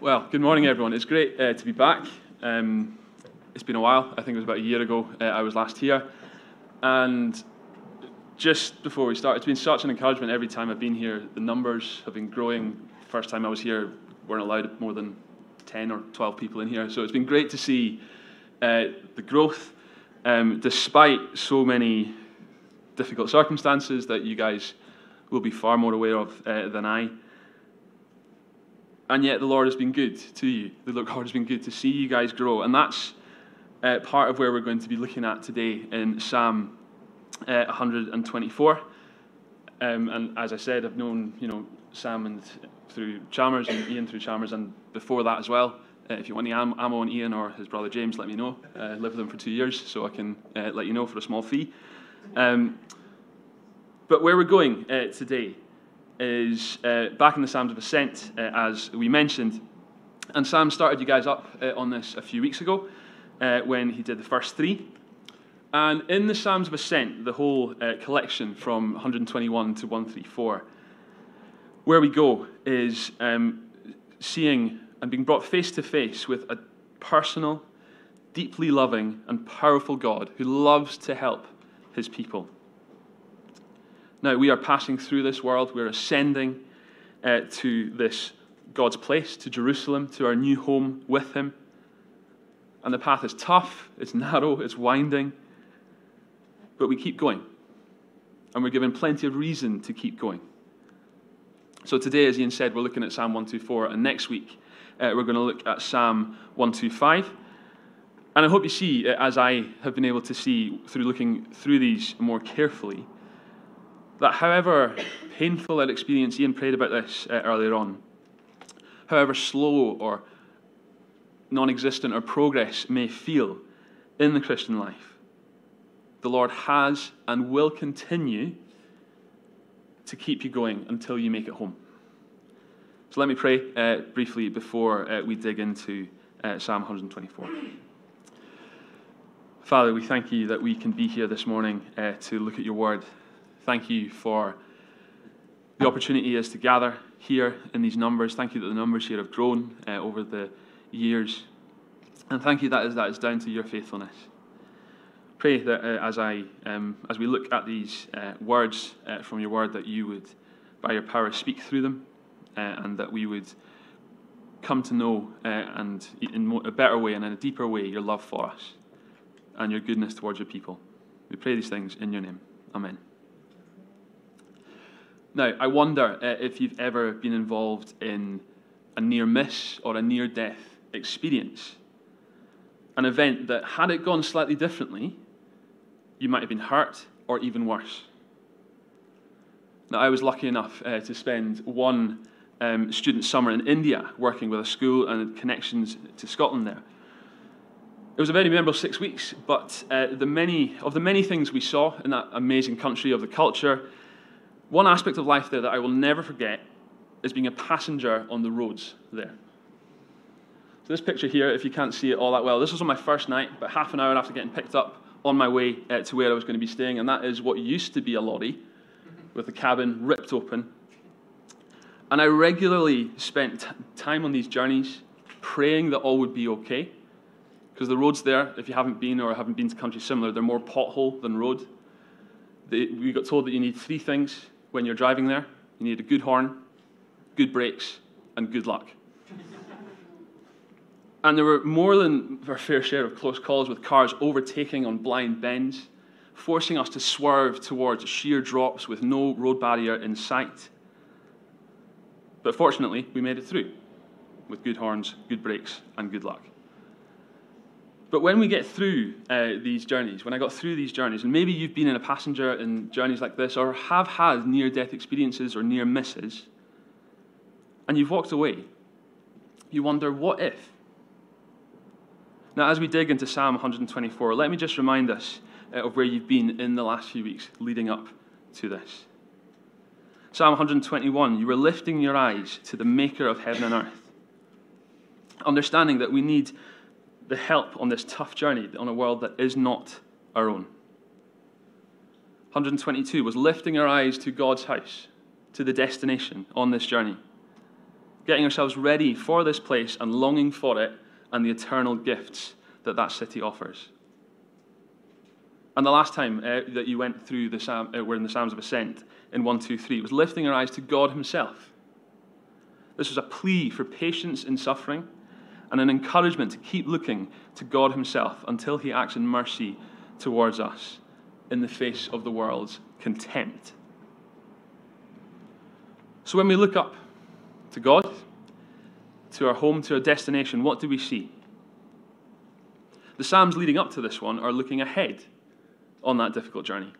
Well, good morning, everyone. It's great uh, to be back. Um, it's been a while. I think it was about a year ago uh, I was last here. And just before we start, it's been such an encouragement every time I've been here. The numbers have been growing. First time I was here, weren't allowed more than 10 or 12 people in here. So it's been great to see uh, the growth, um, despite so many difficult circumstances that you guys will be far more aware of uh, than I. And yet the Lord has been good to you. The Lord has been good to see you guys grow. And that's uh, part of where we're going to be looking at today in Psalm uh, 124. Um, and as I said, I've known you know Sam and through Chalmers and Ian through Chalmers, and before that as well. Uh, if you want any ammo on Ian or his brother James, let me know. Uh, lived with them for two years, so I can uh, let you know for a small fee. Um, but where we're going uh, today is uh, back in the Psalms of Ascent, uh, as we mentioned. And Sam started you guys up uh, on this a few weeks ago uh, when he did the first three. And in the Psalms of Ascent, the whole uh, collection from 121 to 134, where we go is um, seeing and being brought face to face with a personal, deeply loving, and powerful God who loves to help his people. Now, we are passing through this world, we're ascending uh, to this God's place, to Jerusalem, to our new home with Him. And the path is tough, it's narrow, it's winding, but we keep going. And we're given plenty of reason to keep going. So today, as Ian said, we're looking at Psalm 124, and next week uh, we're going to look at Psalm 125. And I hope you see, as I have been able to see through looking through these more carefully, that however painful that experience, Ian prayed about this uh, earlier on, however slow or non existent or progress may feel in the Christian life, the Lord has and will continue to keep you going until you make it home. So let me pray uh, briefly before uh, we dig into uh, Psalm 124. Father, we thank you that we can be here this morning uh, to look at your word Thank you for the opportunity is to gather here in these numbers. Thank you that the numbers here have grown uh, over the years. And thank you that is, that is down to your faithfulness. Pray that uh, as, I, um, as we look at these uh, words uh, from your word, that you would, by your power, speak through them, uh, and that we would come to know, uh, and in a better way and in a deeper way, your love for us and your goodness towards your people. We pray these things in your name. Amen. Now, I wonder uh, if you've ever been involved in a near miss or a near death experience. An event that, had it gone slightly differently, you might have been hurt or even worse. Now, I was lucky enough uh, to spend one um, student summer in India working with a school and connections to Scotland there. It was a very memorable six weeks, but uh, the many, of the many things we saw in that amazing country, of the culture, one aspect of life there that I will never forget is being a passenger on the roads there. So, this picture here, if you can't see it all that well, this was on my first night, but half an hour after getting picked up on my way uh, to where I was going to be staying, and that is what used to be a lorry with the cabin ripped open. And I regularly spent time on these journeys praying that all would be okay. Because the roads there, if you haven't been or haven't been to countries similar, they're more pothole than road. They, we got told that you need three things when you're driving there. You need a good horn, good brakes, and good luck. and there were more than our fair share of close calls with cars overtaking on blind bends, forcing us to swerve towards sheer drops with no road barrier in sight. But fortunately, we made it through with good horns, good brakes, and good luck. But when we get through uh, these journeys, when I got through these journeys, and maybe you've been in a passenger in journeys like this, or have had near death experiences or near misses, and you've walked away, you wonder, what if? Now, as we dig into Psalm 124, let me just remind us uh, of where you've been in the last few weeks leading up to this. Psalm 121, you were lifting your eyes to the maker of heaven and earth, understanding that we need the help on this tough journey on a world that is not our own. 122 was lifting our eyes to God's house, to the destination on this journey, getting ourselves ready for this place and longing for it and the eternal gifts that that city offers. And the last time uh, that you went through the Psalm, uh, we're in the Psalms of Ascent in 1, 2, 3, was lifting our eyes to God Himself. This was a plea for patience in suffering and an encouragement to keep looking to God Himself until He acts in mercy towards us in the face of the world's contempt. So when we look up to God, to our home, to our destination, what do we see? The Psalms leading up to this one are looking ahead on that difficult journey.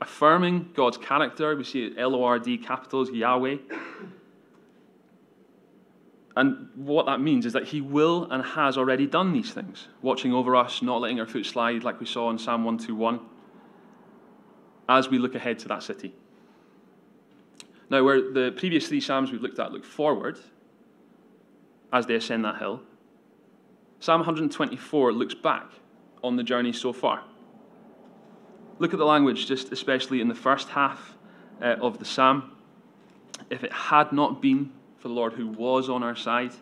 Affirming God's character, we see L O R D capitals, Yahweh. And what that means is that He will and has already done these things, watching over us, not letting our foot slide, like we saw in Psalm 121, as we look ahead to that city. Now, where the previous three Psalms we've looked at look forward as they ascend that hill, Psalm 124 looks back on the journey so far. Look at the language, just especially in the first half uh, of the psalm. If it had not been for the Lord who was on our side,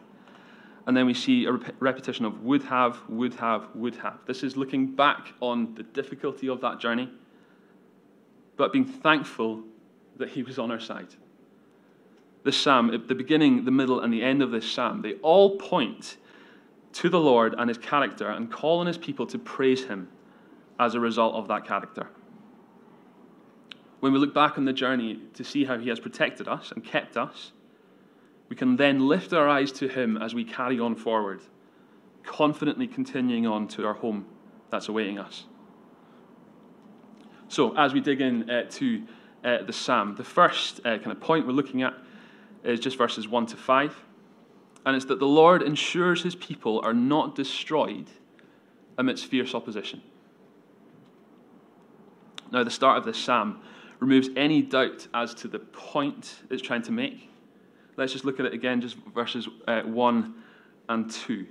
and then we see a rep- repetition of would have, would have, would have. This is looking back on the difficulty of that journey, but being thankful that He was on our side. This psalm, at the beginning, the middle, and the end of this psalm, they all point to the Lord and His character and call on His people to praise Him as a result of that character. When we look back on the journey to see how He has protected us and kept us, we can then lift our eyes to Him as we carry on forward, confidently continuing on to our home that's awaiting us. So, as we dig in uh, to uh, the psalm, the first uh, kind of point we're looking at is just verses 1 to 5. And it's that the Lord ensures his people are not destroyed amidst fierce opposition. Now, the start of this psalm removes any doubt as to the point it's trying to make. Let's just look at it again, just verses uh, 1 and 2.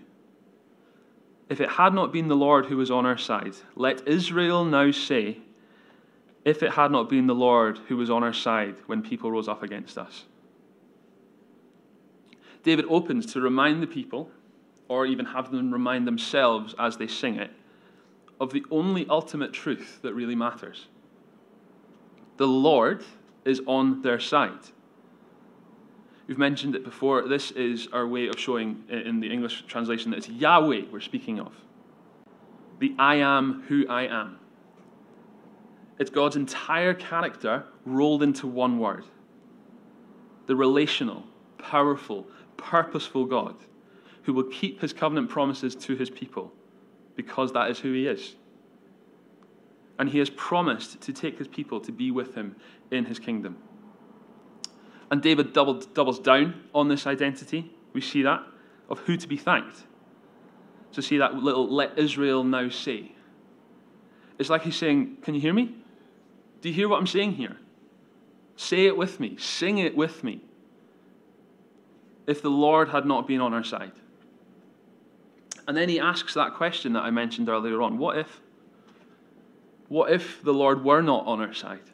If it had not been the Lord who was on our side, let Israel now say, if it had not been the Lord who was on our side when people rose up against us. David opens to remind the people, or even have them remind themselves as they sing it, of the only ultimate truth that really matters. The Lord is on their side. We've mentioned it before. This is our way of showing uh, in the English translation that it's Yahweh we're speaking of. The I am who I am. It's God's entire character rolled into one word. The relational, powerful, purposeful God who will keep his covenant promises to his people because that is who he is. And he has promised to take his people to be with him in his kingdom. And David doubled, doubles down on this identity. We see that of who to be thanked. So, see that little let Israel now say. It's like he's saying, Can you hear me? Do you hear what I'm saying here? Say it with me, sing it with me. If the Lord had not been on our side. And then he asks that question that I mentioned earlier on what if? What if the Lord were not on our side?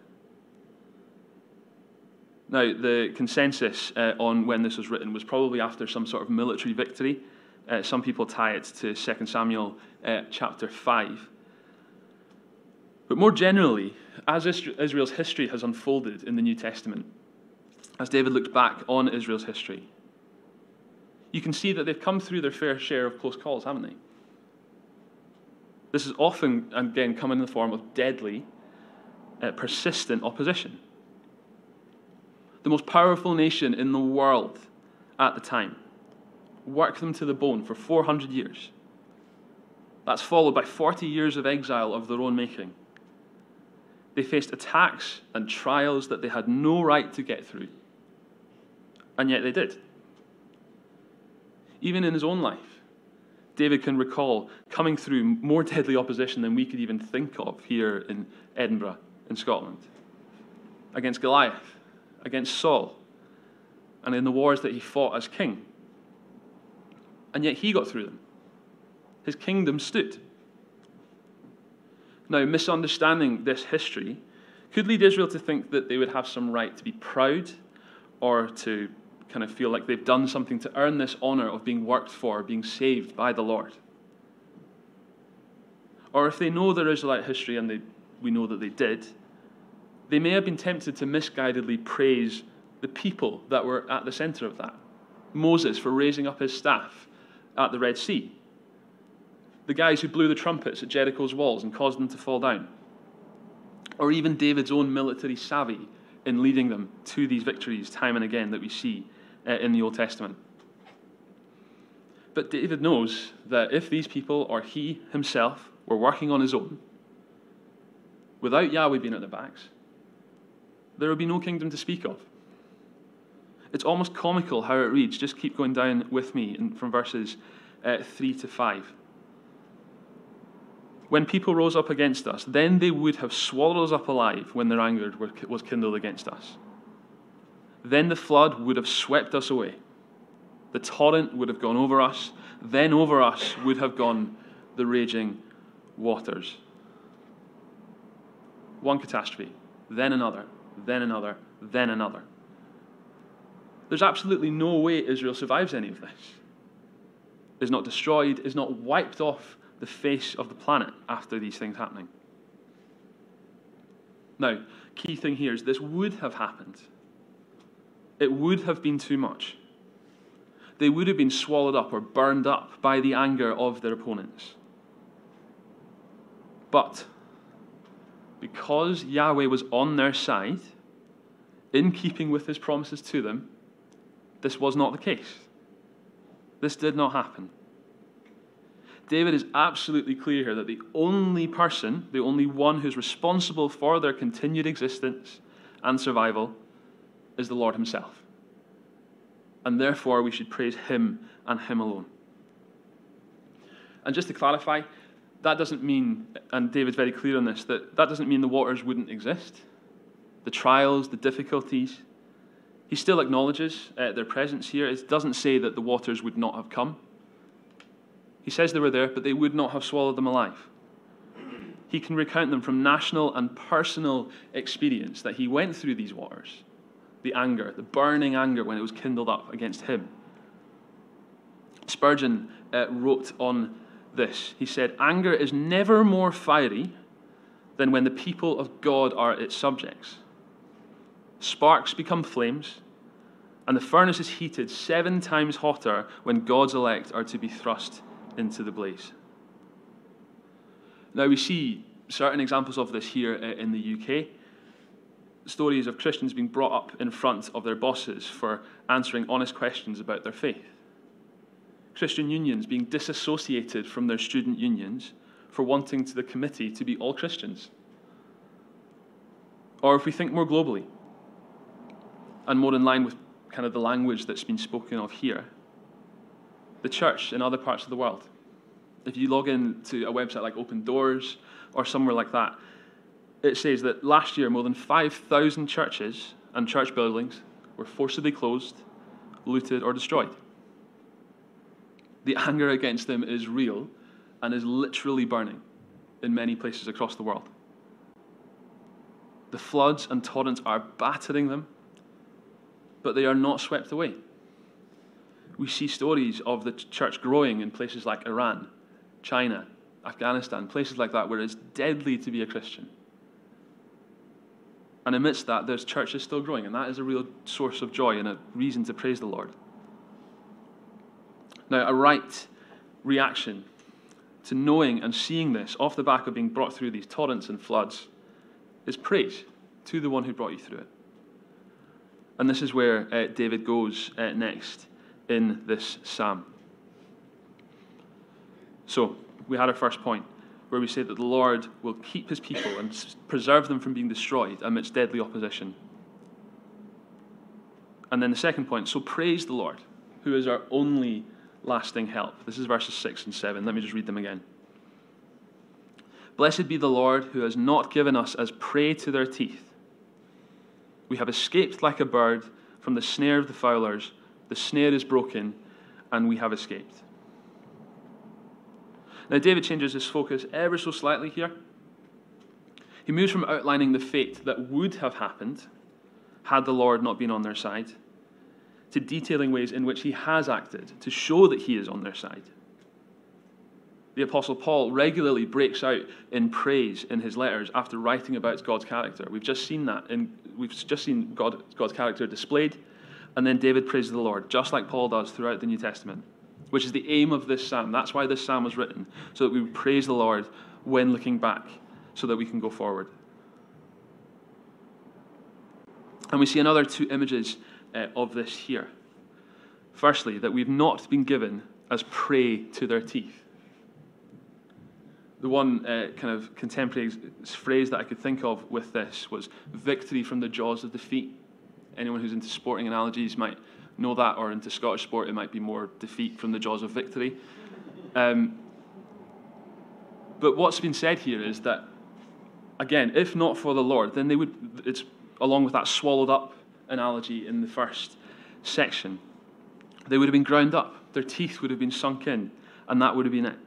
Now, the consensus uh, on when this was written was probably after some sort of military victory. Uh, some people tie it to 2 Samuel uh, chapter 5. But more generally, as Israel's history has unfolded in the New Testament, as David looked back on Israel's history, you can see that they've come through their fair share of close calls, haven't they? This is often, again, come in the form of deadly, uh, persistent opposition. The most powerful nation in the world at the time worked them to the bone for 400 years. That's followed by 40 years of exile of their own making. They faced attacks and trials that they had no right to get through, and yet they did. Even in his own life, David can recall coming through more deadly opposition than we could even think of here in Edinburgh, in Scotland, against Goliath, against Saul, and in the wars that he fought as king. And yet he got through them. His kingdom stood. Now, misunderstanding this history could lead Israel to think that they would have some right to be proud or to kind of feel like they've done something to earn this honor of being worked for, being saved by the Lord. Or if they know their Israelite history, and they, we know that they did, they may have been tempted to misguidedly praise the people that were at the center of that. Moses for raising up his staff at the Red Sea. The guys who blew the trumpets at Jericho's walls and caused them to fall down. Or even David's own military savvy in leading them to these victories time and again that we see uh, in the Old Testament. But David knows that if these people or he himself were working on his own, without Yahweh being at their backs, there would be no kingdom to speak of. It's almost comical how it reads. Just keep going down with me from verses uh, 3 to 5. When people rose up against us, then they would have swallowed us up alive when their anger was kindled against us. Then the flood would have swept us away. The torrent would have gone over us. Then over us would have gone the raging waters. One catastrophe, then another, then another, then another. There's absolutely no way Israel survives any of this. Is not destroyed, is not wiped off the face of the planet after these things happening. Now, key thing here is this would have happened. It would have been too much. They would have been swallowed up or burned up by the anger of their opponents. But because Yahweh was on their side, in keeping with his promises to them, this was not the case. This did not happen. David is absolutely clear here that the only person, the only one who's responsible for their continued existence and survival, is the Lord Himself. And therefore, we should praise Him and Him alone. And just to clarify, that doesn't mean, and David's very clear on this, that that doesn't mean the waters wouldn't exist. The trials, the difficulties. He still acknowledges uh, their presence here. It doesn't say that the waters would not have come. He says they were there, but they would not have swallowed them alive. He can recount them from national and personal experience that he went through these waters the anger, the burning anger when it was kindled up against him. Spurgeon uh, wrote on this. He said, Anger is never more fiery than when the people of God are its subjects. Sparks become flames, and the furnace is heated seven times hotter when God's elect are to be thrust into the blaze. Now, we see certain examples of this here uh, in the UK. Stories of Christians being brought up in front of their bosses for answering honest questions about their faith. Christian unions being disassociated from their student unions for wanting to the committee to be all Christians. Or if we think more globally and more in line with kind of the language that's been spoken of here, the church in other parts of the world. If you log in to a website like Open Doors or somewhere like that, it says that last year more than 5,000 churches and church buildings were forcibly closed, looted, or destroyed. The anger against them is real and is literally burning in many places across the world. The floods and torrents are battering them, but they are not swept away we see stories of the church growing in places like Iran, China, Afghanistan, places like that where it's deadly to be a Christian. And amidst that, there's churches still growing, and that is a real source of joy and a reason to praise the Lord. Now, a right reaction to knowing and seeing this off the back of being brought through these torrents and floods is praise to the one who brought you through it. And this is where uh, David goes uh, next in this psalm. So, we had our first point where we say that the Lord will keep his people and preserve them from being destroyed amidst deadly opposition. And then the second point so praise the Lord, who is our only lasting help. This is verses 6 and 7. Let me just read them again. Blessed be the Lord who has not given us as prey to their teeth. We have escaped like a bird from the snare of the fowlers. The snare is broken, and we have escaped. Now, David changes his focus ever so slightly here. He moves from outlining the fate that would have happened had the Lord not been on their side to detailing ways in which he has acted to show that he is on their side. The Apostle Paul regularly breaks out in praise in his letters after writing about God's character. We've just seen that, and we've just seen God, God's character displayed, and then David praises the Lord, just like Paul does throughout the New Testament, which is the aim of this psalm. That's why this psalm was written, so that we would praise the Lord when looking back, so that we can go forward. And we see another two images uh, of this here. Firstly, that we've not been given as prey to their teeth the one uh, kind of contemporary phrase that I could think of with this was victory from the jaws of defeat. Anyone who's into sporting analogies might know that, or into Scottish sport, it might be more defeat from the jaws of victory. Um, but what's been said here is that, again, if not for the Lord, then they would, it's along with that swallowed up analogy in the first section, they would have been ground up, their teeth would have been sunk in, and that would have been it.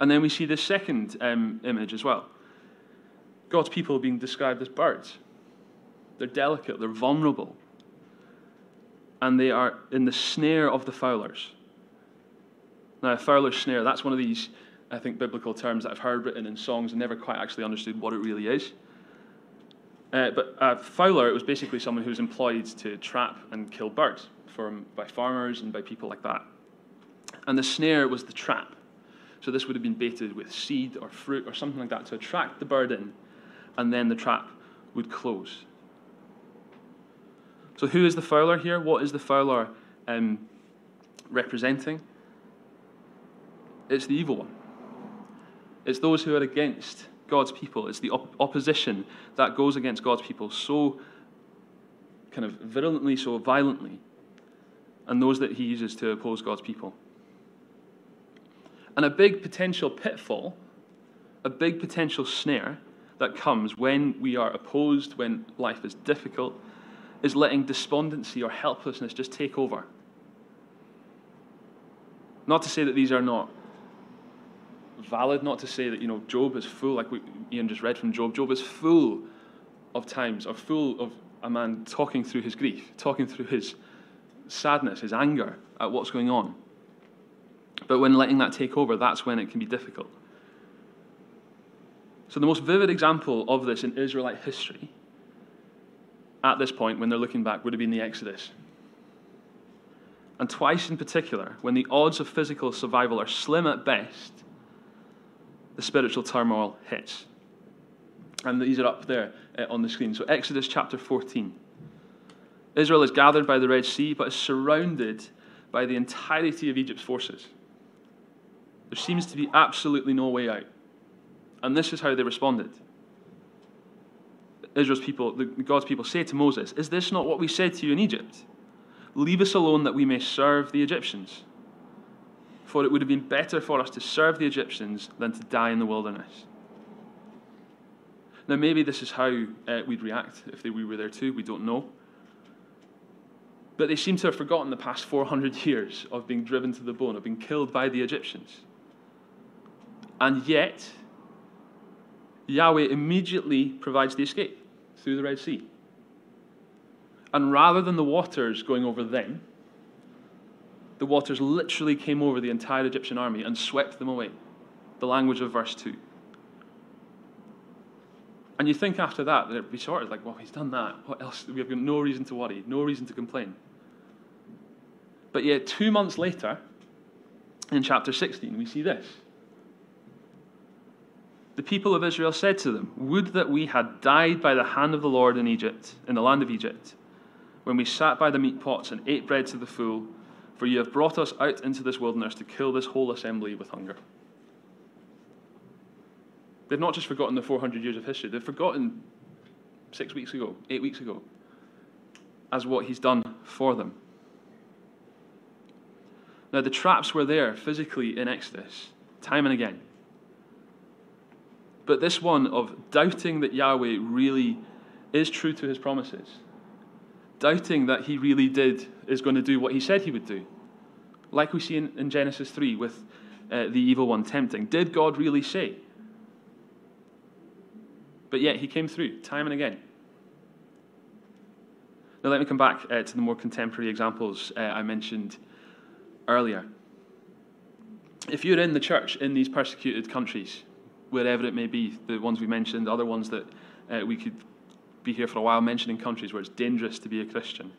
And then we see this second um, image as well God's people being described as birds. They're delicate, they're vulnerable, and they are in the snare of the fowlers. Now, a fowler's snare, that's one of these, I think, biblical terms that I've heard written in songs and never quite actually understood what it really is. Uh, but a fowler, it was basically someone who was employed to trap and kill birds by farmers and by people like that. And the snare was the trap. So this would have been baited with seed or fruit or something like that to attract the bird in, and then the trap would close. So who is the fowler here? What is the fowler um, representing? It's the evil one. It's those who are against God's people. It's the op- opposition that goes against God's people so kind of virulently, so violently, and those that he uses to oppose God's people. And a big potential pitfall, a big potential snare that comes when we are opposed, when life is difficult, is letting despondency or helplessness just take over. Not to say that these are not valid, not to say that, you know, Job is full, like we, Ian just read from Job, Job is full of times, or full of a man talking through his grief, talking through his sadness, his anger at what's going on. But when letting that take over, that's when it can be difficult. So, the most vivid example of this in Israelite history at this point, when they're looking back, would have been the Exodus. And twice in particular, when the odds of physical survival are slim at best, the spiritual turmoil hits. And these are up there uh, on the screen. So, Exodus chapter 14. Israel is gathered by the Red Sea, but is surrounded by the entirety of Egypt's forces. There seems to be absolutely no way out. And this is how they responded. Israel's people, the, God's people say to Moses, Is this not what we said to you in Egypt? Leave us alone that we may serve the Egyptians. For it would have been better for us to serve the Egyptians than to die in the wilderness. Now, maybe this is how uh, we'd react if they, we were there too. We don't know. But they seem to have forgotten the past 400 years of being driven to the bone, of being killed by the Egyptians. And yet, Yahweh immediately provides the escape through the Red Sea. And rather than the waters going over them, the waters literally came over the entire Egyptian army and swept them away. The language of verse 2. And you think after that, that it'd be sort of like, well, he's done that. What else? We have no reason to worry, no reason to complain. But yet, two months later, in chapter 16, we see this the people of Israel said to them, Would that we had died by the hand of the Lord in Egypt, in the land of Egypt, when we sat by the meat pots and ate bread to the full, for you have brought us out into this wilderness to kill this whole assembly with hunger. They've not just forgotten the 400 years of history, they've forgotten six weeks ago, eight weeks ago, as what he's done for them. Now, the traps were there physically in Exodus, time and again. But this one of doubting that Yahweh really is true to his promises, doubting that he really did, is going to do what he said he would do. Like we see in, in Genesis 3 with uh, the evil one tempting. Did God really say? But yet he came through time and again. Now, let me come back uh, to the more contemporary examples uh, I mentioned earlier. If you're in the church in these persecuted countries, wherever it may be, the ones we mentioned, other ones that uh, we could be here for a while mentioning countries where it's dangerous to be a Christian,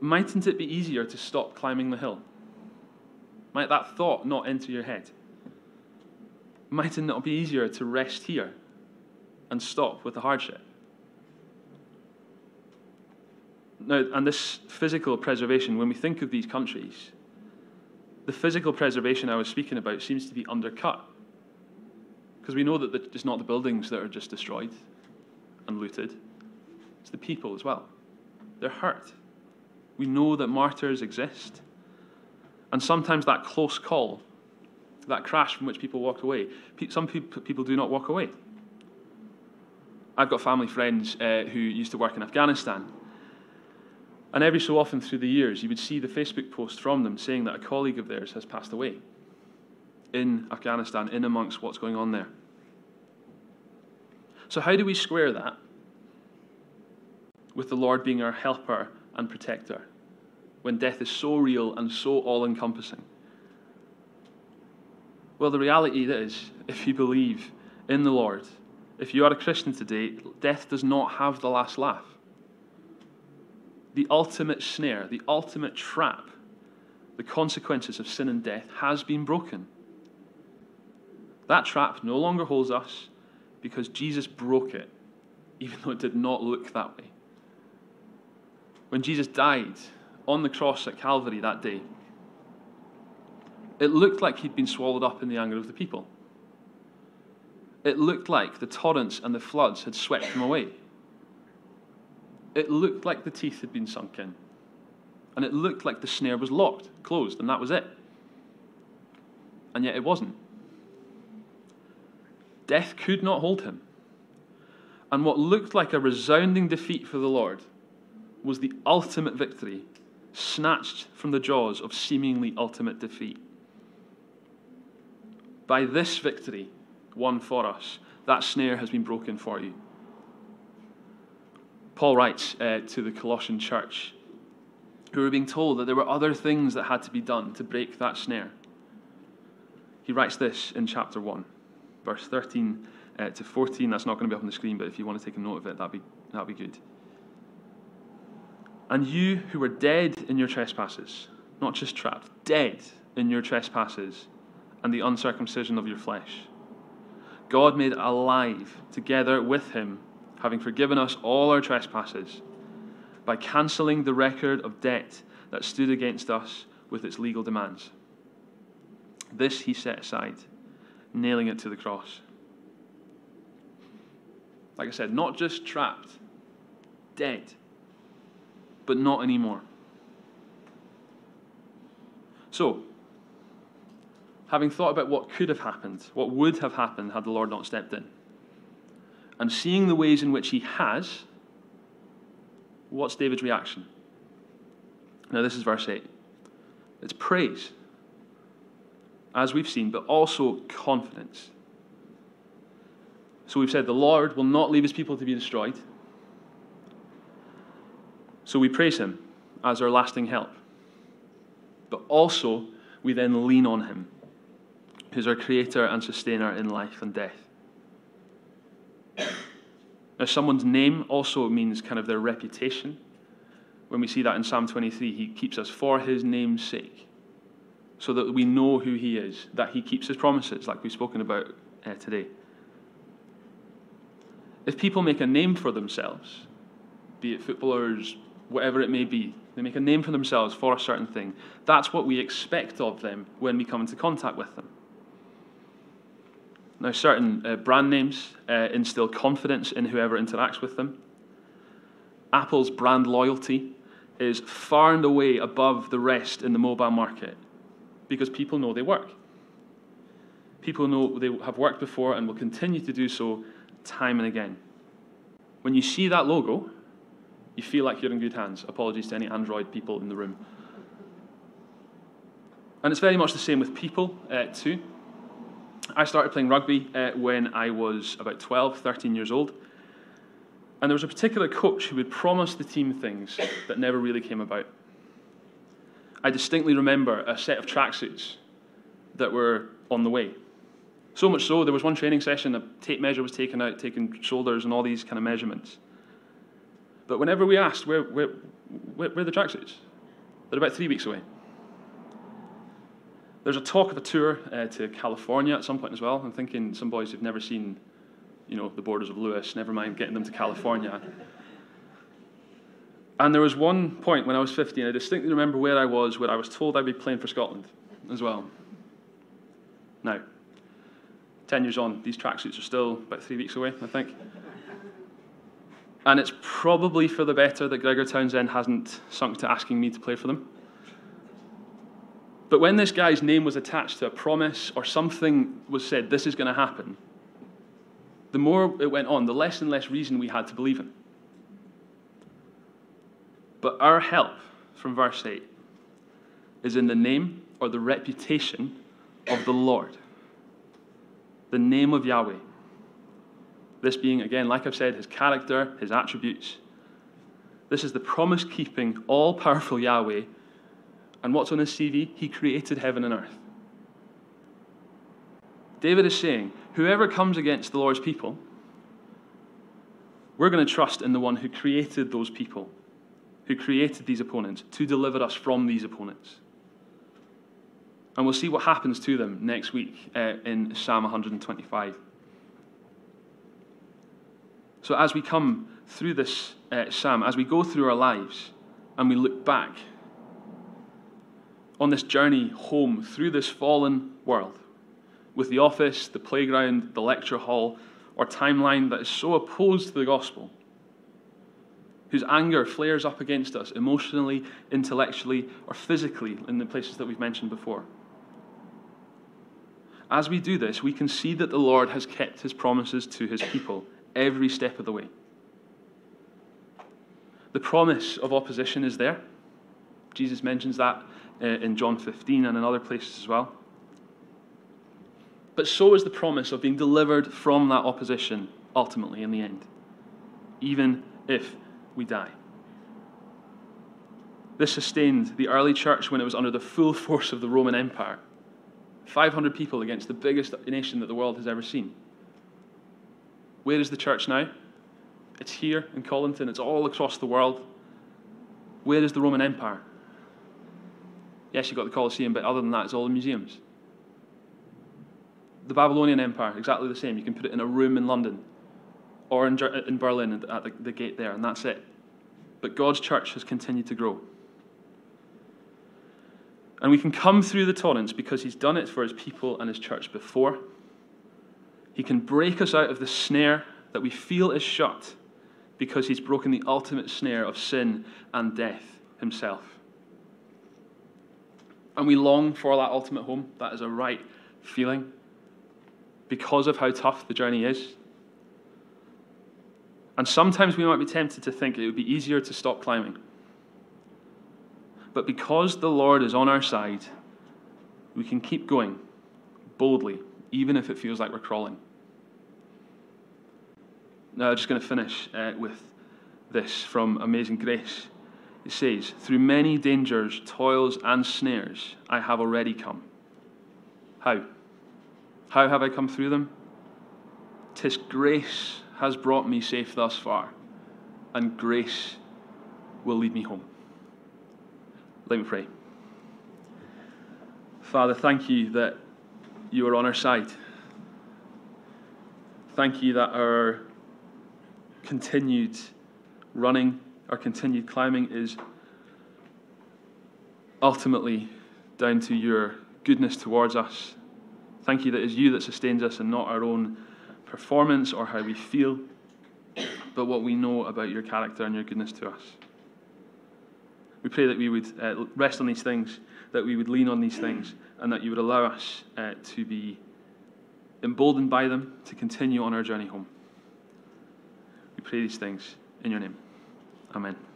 mightn't it be easier to stop climbing the hill? Might that thought not enter your head? Might it not be easier to rest here and stop with the hardship? Now, and this physical preservation, when we think of these countries, the physical preservation I was speaking about seems to be undercut. Because we know that it's not the buildings that are just destroyed and looted, it's the people as well. They're hurt. We know that martyrs exist. And sometimes that close call, that crash from which people walk away, some people do not walk away. I've got family friends uh, who used to work in Afghanistan. And every so often through the years, you would see the Facebook post from them saying that a colleague of theirs has passed away in Afghanistan, in amongst what's going on there. So, how do we square that with the Lord being our helper and protector when death is so real and so all encompassing? Well, the reality is, if you believe in the Lord, if you are a Christian today, death does not have the last laugh. The ultimate snare, the ultimate trap, the consequences of sin and death has been broken. That trap no longer holds us because Jesus broke it, even though it did not look that way. When Jesus died on the cross at Calvary that day, it looked like he'd been swallowed up in the anger of the people. It looked like the torrents and the floods had swept him away. It looked like the teeth had been sunk in. And it looked like the snare was locked, closed, and that was it. And yet it wasn't. Death could not hold him. And what looked like a resounding defeat for the Lord was the ultimate victory, snatched from the jaws of seemingly ultimate defeat. By this victory, won for us, that snare has been broken for you. Paul writes uh, to the Colossian church, who were being told that there were other things that had to be done to break that snare. He writes this in chapter 1, verse 13 uh, to 14. That's not going to be up on the screen, but if you want to take a note of it, that'd be, that'd be good. And you who were dead in your trespasses, not just trapped, dead in your trespasses and the uncircumcision of your flesh, God made alive together with him having forgiven us all our trespasses, by cancelling the record of debt that stood against us with its legal demands. This he set aside, nailing it to the cross. Like I said, not just trapped, dead, but not anymore. So, having thought about what could have happened, what would have happened had the Lord not stepped in, and seeing the ways in which he has, what's David's reaction? Now, this is verse 8. It's praise, as we've seen, but also confidence. So we've said the Lord will not leave his people to be destroyed. So we praise him as our lasting help. But also, we then lean on him, who's our creator and sustainer in life and death. Now, someone's name also means kind of their reputation. When we see that in Psalm 23, he keeps us for his name's sake, so that we know who he is, that he keeps his promises, like we've spoken about uh, today. If people make a name for themselves, be it footballers, whatever it may be, they make a name for themselves for a certain thing, that's what we expect of them when we come into contact with them. Now, certain uh, brand names uh, instill confidence in whoever interacts with them. Apple's brand loyalty is far and away above the rest in the mobile market because people know they work. People know they have worked before and will continue to do so time and again. When you see that logo, you feel like you're in good hands. Apologies to any Android people in the room. And it's very much the same with people, uh, too. I started playing rugby uh, when I was about 12, 13 years old. And there was a particular coach who would promise the team things that never really came about. I distinctly remember a set of tracksuits that were on the way. So much so, there was one training session, a tape measure was taken out, taking shoulders and all these kind of measurements. But whenever we asked, where, where, where, where are the tracksuits? They're about three weeks away. There's a talk of a tour uh, to California at some point as well. I'm thinking some boys who've never seen, you know, the borders of Lewis, never mind getting them to California. And there was one point when I was 15, I distinctly remember where I was, where I was told I'd be playing for Scotland as well. Now, 10 years on, these tracksuits are still about three weeks away, I think. And it's probably for the better that Gregor Townsend hasn't sunk to asking me to play for them. But when this guy's name was attached to a promise or something was said, this is going to happen, the more it went on, the less and less reason we had to believe him. But our help from verse 8 is in the name or the reputation of the Lord, the name of Yahweh. This being, again, like I've said, his character, his attributes. This is the promise keeping, all powerful Yahweh. And what's on his CV? He created heaven and earth. David is saying, whoever comes against the Lord's people, we're going to trust in the one who created those people who created these opponents to deliver us from these opponents. And we'll see what happens to them next week uh, in Psalm 125. So, as we come through this uh, psalm, as we go through our lives and we look back on this journey home through this fallen world, with the office, the playground, the lecture hall, or timeline that is so opposed to the gospel, whose anger flares up against us emotionally, intellectually, or physically in the places that we've mentioned before. As we do this, we can see that the Lord has kept his promises to his people every step of the way. The promise of opposition is there. Jesus mentions that uh, in John 15 and in other places as well. But so is the promise of being delivered from that opposition ultimately in the end, even if we die. This sustained the early church when it was under the full force of the Roman Empire. 500 people against the biggest nation that the world has ever seen. Where is the church now? It's here in Colinton, it's all across the world. Where is the Roman Empire? Yes, you've got the Colosseum, but other than that, it's all the museums. The Babylonian Empire, exactly the same. You can put it in a room in London or in, in Berlin at the, the gate there, and that's it. But God's church has continued to grow. And we can come through the torrents because He's done it for His people and His church before. He can break us out of the snare that we feel is shut because He's broken the ultimate snare of sin and death Himself. And we long for that ultimate home. That is a right feeling because of how tough the journey is. And sometimes we might be tempted to think it would be easier to stop climbing. But because the Lord is on our side, we can keep going boldly, even if it feels like we're crawling. Now, I'm just going to finish uh, with this from Amazing Grace. It says, Through many dangers, toils, and snares, I have already come. How? How have I come through them? Tis grace has brought me safe thus far, and grace will lead me home. Let me pray. Father, thank you that you are on our side. Thank you that our continued running, our continued climbing is ultimately down to your goodness towards us. Thank you that it's you that sustains us and not our own performance or how we feel, but what we know about your character and your goodness to us. We pray that we would uh, rest on these things, that we would lean on these things, and that you would allow us uh, to be emboldened by them to continue on our journey home. We pray these things in your name. Amen.